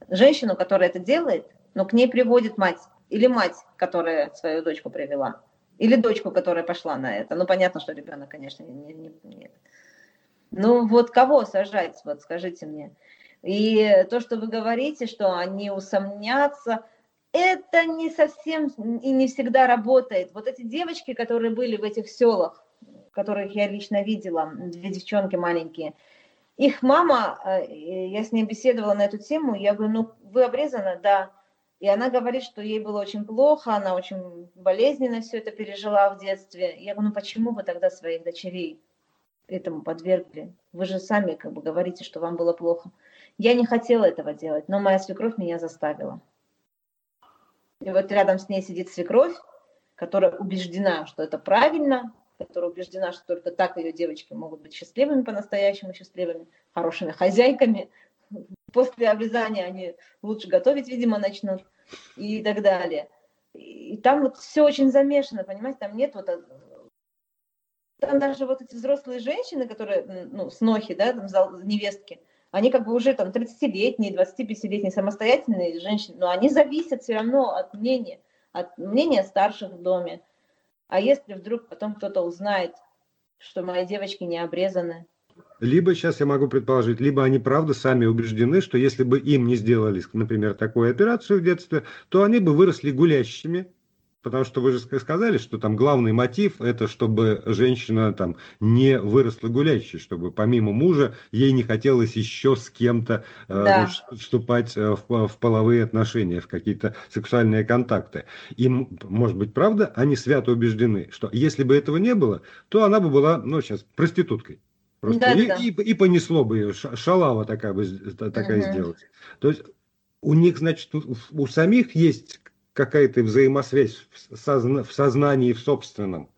Speaker 2: Женщину, которая это делает, но к ней приводит мать. Или мать, которая свою дочку привела. Или дочку, которая пошла на это. Ну, понятно, что ребенок, конечно, не, не, нет. Ну, вот кого сажать, вот скажите мне. И то, что вы говорите, что они усомнятся, это не совсем и не всегда работает. Вот эти девочки, которые были в этих селах, которых я лично видела, две девчонки маленькие, их мама, э, я с ней беседовала на эту тему, я говорю, ну вы обрезаны, да. И она говорит, что ей было очень плохо, она очень болезненно все это пережила в детстве. Я говорю, ну почему вы тогда своих дочерей этому подвергли? Вы же сами как бы говорите, что вам было плохо. Я не хотела этого делать, но моя свекровь меня заставила. И вот рядом с ней сидит свекровь, которая убеждена, что это правильно, которая убеждена, что только так ее девочки могут быть счастливыми, по-настоящему счастливыми, хорошими хозяйками. После обрезания они лучше готовить, видимо, начнут и так далее. И там вот все очень замешано, понимаете, там нет вот там даже вот эти взрослые женщины, которые, ну, снохи, да, там, невестки, они как бы уже там 30-летние, 25-летние самостоятельные женщины, но они зависят все равно от мнения, от мнения старших в доме. А если вдруг потом кто-то узнает, что мои девочки не обрезаны,
Speaker 1: либо, сейчас я могу предположить, либо они правда сами убеждены, что если бы им не сделали, например, такую операцию в детстве, то они бы выросли гулящими, Потому что вы же сказали, что там главный мотив это чтобы женщина там не выросла гулящей, чтобы помимо мужа ей не хотелось еще с кем-то э, да. э, вступать в, в половые отношения, в какие-то сексуальные контакты. И, может быть, правда, они свято убеждены, что если бы этого не было, то она бы была, ну, сейчас, проституткой. Просто да, и, да. И, и понесло бы ее, шалава такая, бы, такая угу. сделать. То есть у них, значит, у, у самих есть какая-то взаимосвязь в, созна в сознании в собственном?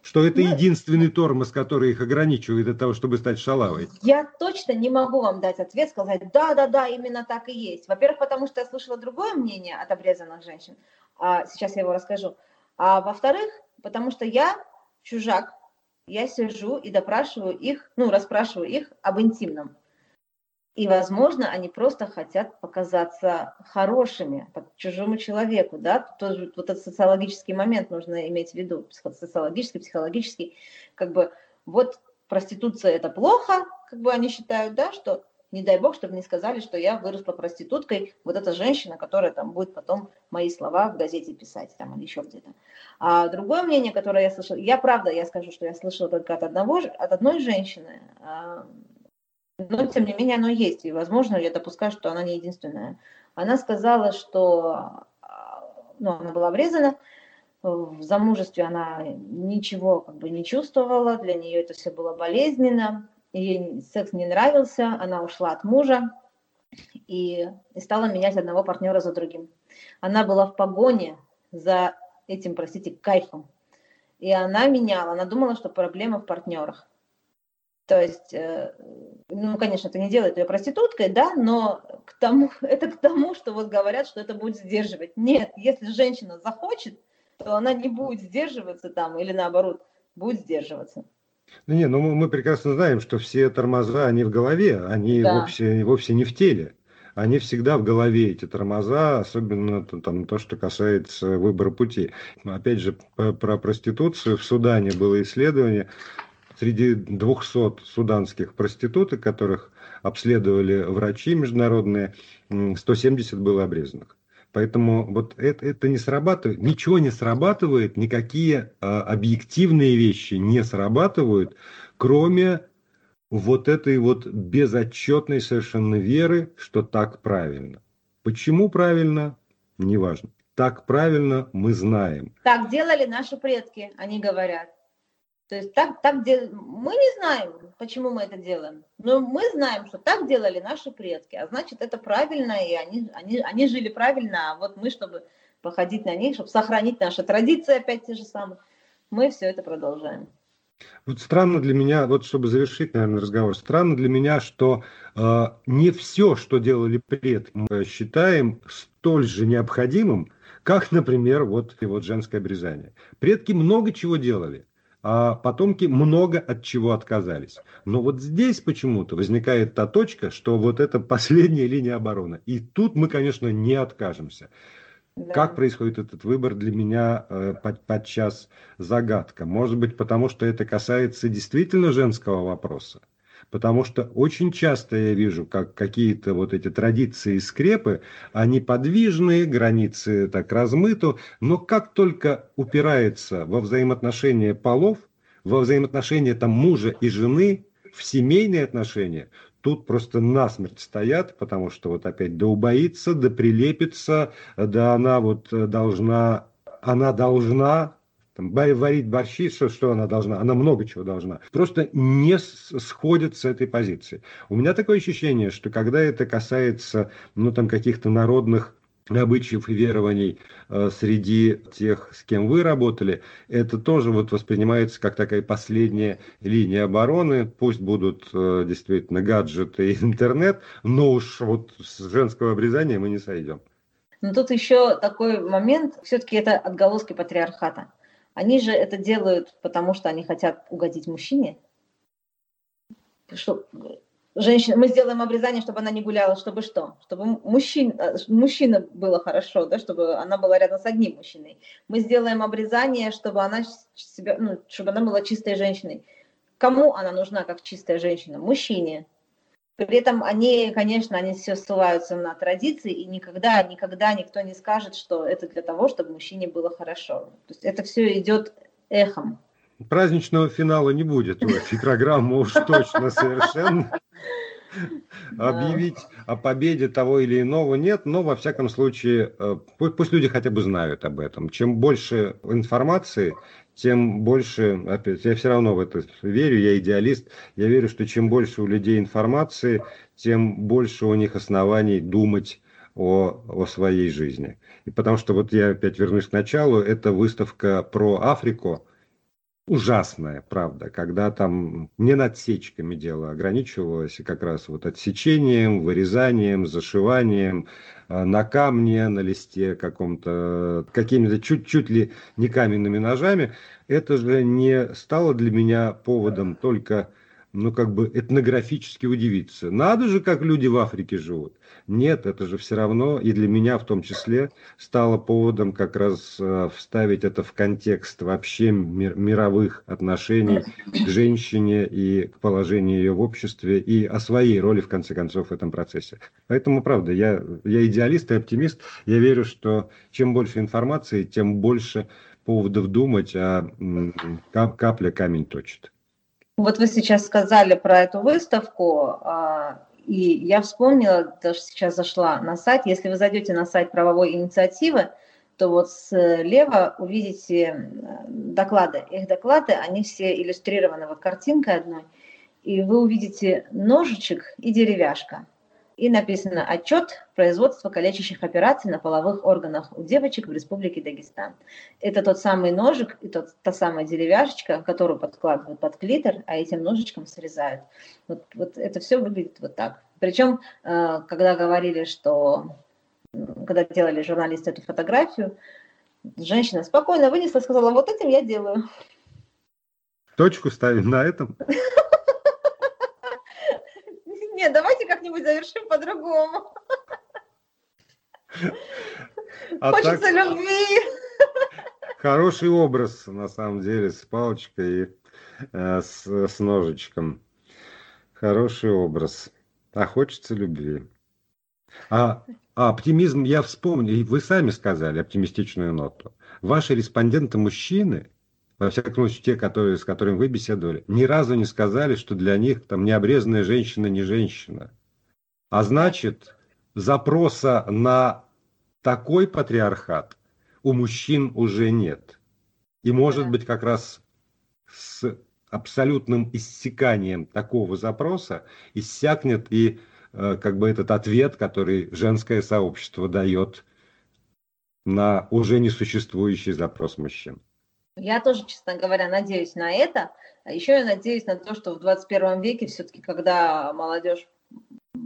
Speaker 1: Что это ну, единственный тормоз, который их ограничивает от того, чтобы стать шалавой?
Speaker 2: Я точно не могу вам дать ответ, сказать, да, да, да, именно так и есть. Во-первых, потому что я слышала другое мнение от обрезанных женщин. А сейчас я его расскажу. А во-вторых, потому что я чужак, я сижу и допрашиваю их, ну, расспрашиваю их об интимном. И, возможно, они просто хотят показаться хорошими чужому человеку, да, тоже вот этот социологический момент нужно иметь в виду, социологический, психологический, как бы вот проституция это плохо, как бы они считают, да, что не дай бог, чтобы не сказали, что я выросла проституткой, вот эта женщина, которая там будет потом мои слова в газете писать там или еще где-то. А другое мнение, которое я слышала, я правда, я скажу, что я слышала только от одного, от одной женщины, а, но тем не менее оно есть, и возможно, я допускаю, что она не единственная. Она сказала, что ну, она была обрезана, в замужестве она ничего как бы не чувствовала, для нее это все было болезненно, ей секс не нравился, она ушла от мужа и, и стала менять одного партнера за другим. Она была в погоне за этим, простите, кайфом. И она меняла, она думала, что проблема в партнерах. То есть, э, ну, конечно, это не делает ее проституткой, да, но к тому, это к тому, что вот говорят, что это будет сдерживать. Нет, если женщина захочет, то она не будет сдерживаться там, или наоборот, будет сдерживаться.
Speaker 1: Ну, не, ну мы прекрасно знаем, что все тормоза, они в голове, они да. вовсе, вовсе не в теле. Они всегда в голове, эти тормоза, особенно там, то, что касается выбора пути. Опять же, про проституцию. В Судане было исследование, среди 200 суданских проституток, которых обследовали врачи международные, 170 было обрезанных. Поэтому вот это, это не срабатывает, ничего не срабатывает, никакие а, объективные вещи не срабатывают, кроме вот этой вот безотчетной совершенно веры, что так правильно. Почему правильно, неважно. Так правильно мы знаем.
Speaker 2: Так делали наши предки, они говорят. То есть так, так дел... мы не знаем, почему мы это делаем, но мы знаем, что так делали наши предки, а значит это правильно, и они, они, они жили правильно, а вот мы, чтобы походить на них, чтобы сохранить наши традиции опять те же самые, мы все это продолжаем.
Speaker 1: Вот странно для меня, вот чтобы завершить, наверное, разговор, странно для меня, что э, не все, что делали предки, мы считаем столь же необходимым, как, например, вот, и вот женское обрезание. Предки много чего делали а потомки много от чего отказались. Но вот здесь почему-то возникает та точка, что вот это последняя линия обороны. И тут мы, конечно, не откажемся. Да. Как происходит этот выбор, для меня э, под, подчас загадка. Может быть, потому что это касается действительно женского вопроса. Потому что очень часто я вижу, как какие-то вот эти традиции и скрепы, они подвижные, границы так размыты, но как только упирается во взаимоотношения полов, во взаимоотношения там мужа и жены, в семейные отношения тут просто насмерть стоят, потому что вот опять да убоится, да прилепится, да она вот должна, она должна там, варить борщи, что, что она должна, она много чего должна. Просто не сходит с этой позиции. У меня такое ощущение, что когда это касается ну, там, каких-то народных обычаев и верований э, среди тех, с кем вы работали, это тоже вот воспринимается как такая последняя линия обороны. Пусть будут э, действительно гаджеты и интернет, но уж вот с женского обрезания мы не сойдем.
Speaker 2: Но тут еще такой момент, все-таки это отголоски патриархата. Они же это делают, потому что они хотят угодить мужчине. Что, женщина, мы сделаем обрезание, чтобы она не гуляла, чтобы что? Чтобы мужчин, э, мужчина было хорошо, да, чтобы она была рядом с одним мужчиной. Мы сделаем обрезание, чтобы она, себя, ну, чтобы она была чистой женщиной. Кому она нужна как чистая женщина? Мужчине. При этом они, конечно, они все ссылаются на традиции, и никогда, никогда никто не скажет, что это для того, чтобы мужчине было хорошо. То есть это все идет эхом.
Speaker 1: Праздничного финала не будет у этой программы уж точно совершенно. Объявить о победе того или иного нет, но во всяком случае э, пусть люди хотя бы знают об этом. Чем больше информации, тем больше, опять, я все равно в это верю, я идеалист, я верю, что чем больше у людей информации, тем больше у них оснований думать о, о своей жизни. И потому что вот я опять вернусь к началу, это выставка про Африку, ужасная, правда, когда там не надсечками дело ограничивалось, и как раз вот отсечением, вырезанием, зашиванием на камне, на листе каком-то, какими-то чуть-чуть ли не каменными ножами, это же не стало для меня поводом только ну, как бы этнографически удивиться. Надо же, как люди в Африке живут. Нет, это же все равно, и для меня в том числе, стало поводом как раз э, вставить это в контекст вообще мир, мировых отношений к женщине и к положению ее в обществе, и о своей роли, в конце концов, в этом процессе. Поэтому, правда, я, я идеалист и оптимист. Я верю, что чем больше информации, тем больше поводов думать, а капля камень точит.
Speaker 2: Вот вы сейчас сказали про эту выставку, а, и я вспомнила, даже сейчас зашла на сайт, если вы зайдете на сайт правовой инициативы, то вот слева увидите доклады. Их доклады, они все иллюстрированы вот картинкой одной, и вы увидите ножичек и деревяшка – и написано «Отчет производства калечащих операций на половых органах у девочек в Республике Дагестан». Это тот самый ножик и тот, та самая деревяшечка, которую подкладывают под клитор, а этим ножичком срезают. Вот, вот это все выглядит вот так. Причем, э, когда говорили, что когда делали журналисты эту фотографию, женщина спокойно вынесла и сказала, вот этим я делаю.
Speaker 1: Точку ставим на этом.
Speaker 2: Нет, давайте как-нибудь завершим по-другому. А Хочется так... любви.
Speaker 1: Хороший образ, на самом деле, с палочкой и э, с, с ножичком. Хороший образ. А хочется любви. А, а оптимизм, я вспомнил, и вы сами сказали оптимистичную ноту. Ваши респонденты мужчины во всяком случае те, которые, с которыми вы беседовали, ни разу не сказали, что для них там необрезанная женщина не женщина. А значит, запроса на такой патриархат у мужчин уже нет. И может быть как раз с абсолютным иссяканием такого запроса иссякнет и э, как бы этот ответ, который женское сообщество дает на уже несуществующий запрос мужчин.
Speaker 2: Я тоже, честно говоря, надеюсь на это. А еще я надеюсь на то, что в 21 веке все-таки, когда молодежь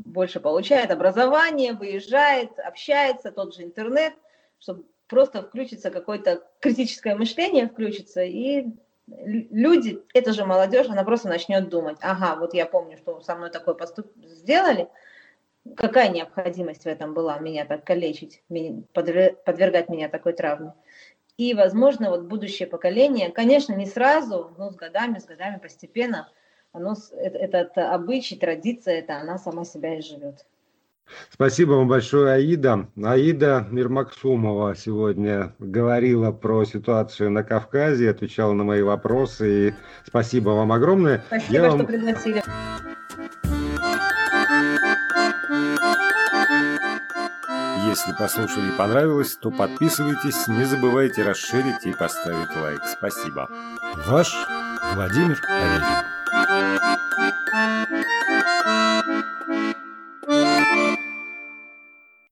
Speaker 2: больше получает образование, выезжает, общается, тот же интернет, чтобы просто включится какое-то критическое мышление, включится, и люди, это же молодежь, она просто начнет думать, ага, вот я помню, что со мной такой поступ сделали, какая необходимость в этом была меня так калечить, подвергать меня такой травме. И, возможно, вот будущее поколение, конечно, не сразу, но с годами, с годами постепенно, оно, этот обычай, традиция, это она сама себя и живет.
Speaker 1: Спасибо вам большое, Аида. Аида Мирмаксумова сегодня говорила про ситуацию на Кавказе, отвечала на мои вопросы. И спасибо вам огромное.
Speaker 2: Спасибо, Я что вам... пригласили.
Speaker 1: Если послушали и понравилось, то подписывайтесь, не забывайте расширить и поставить лайк. Спасибо. Ваш Владимир Аверин.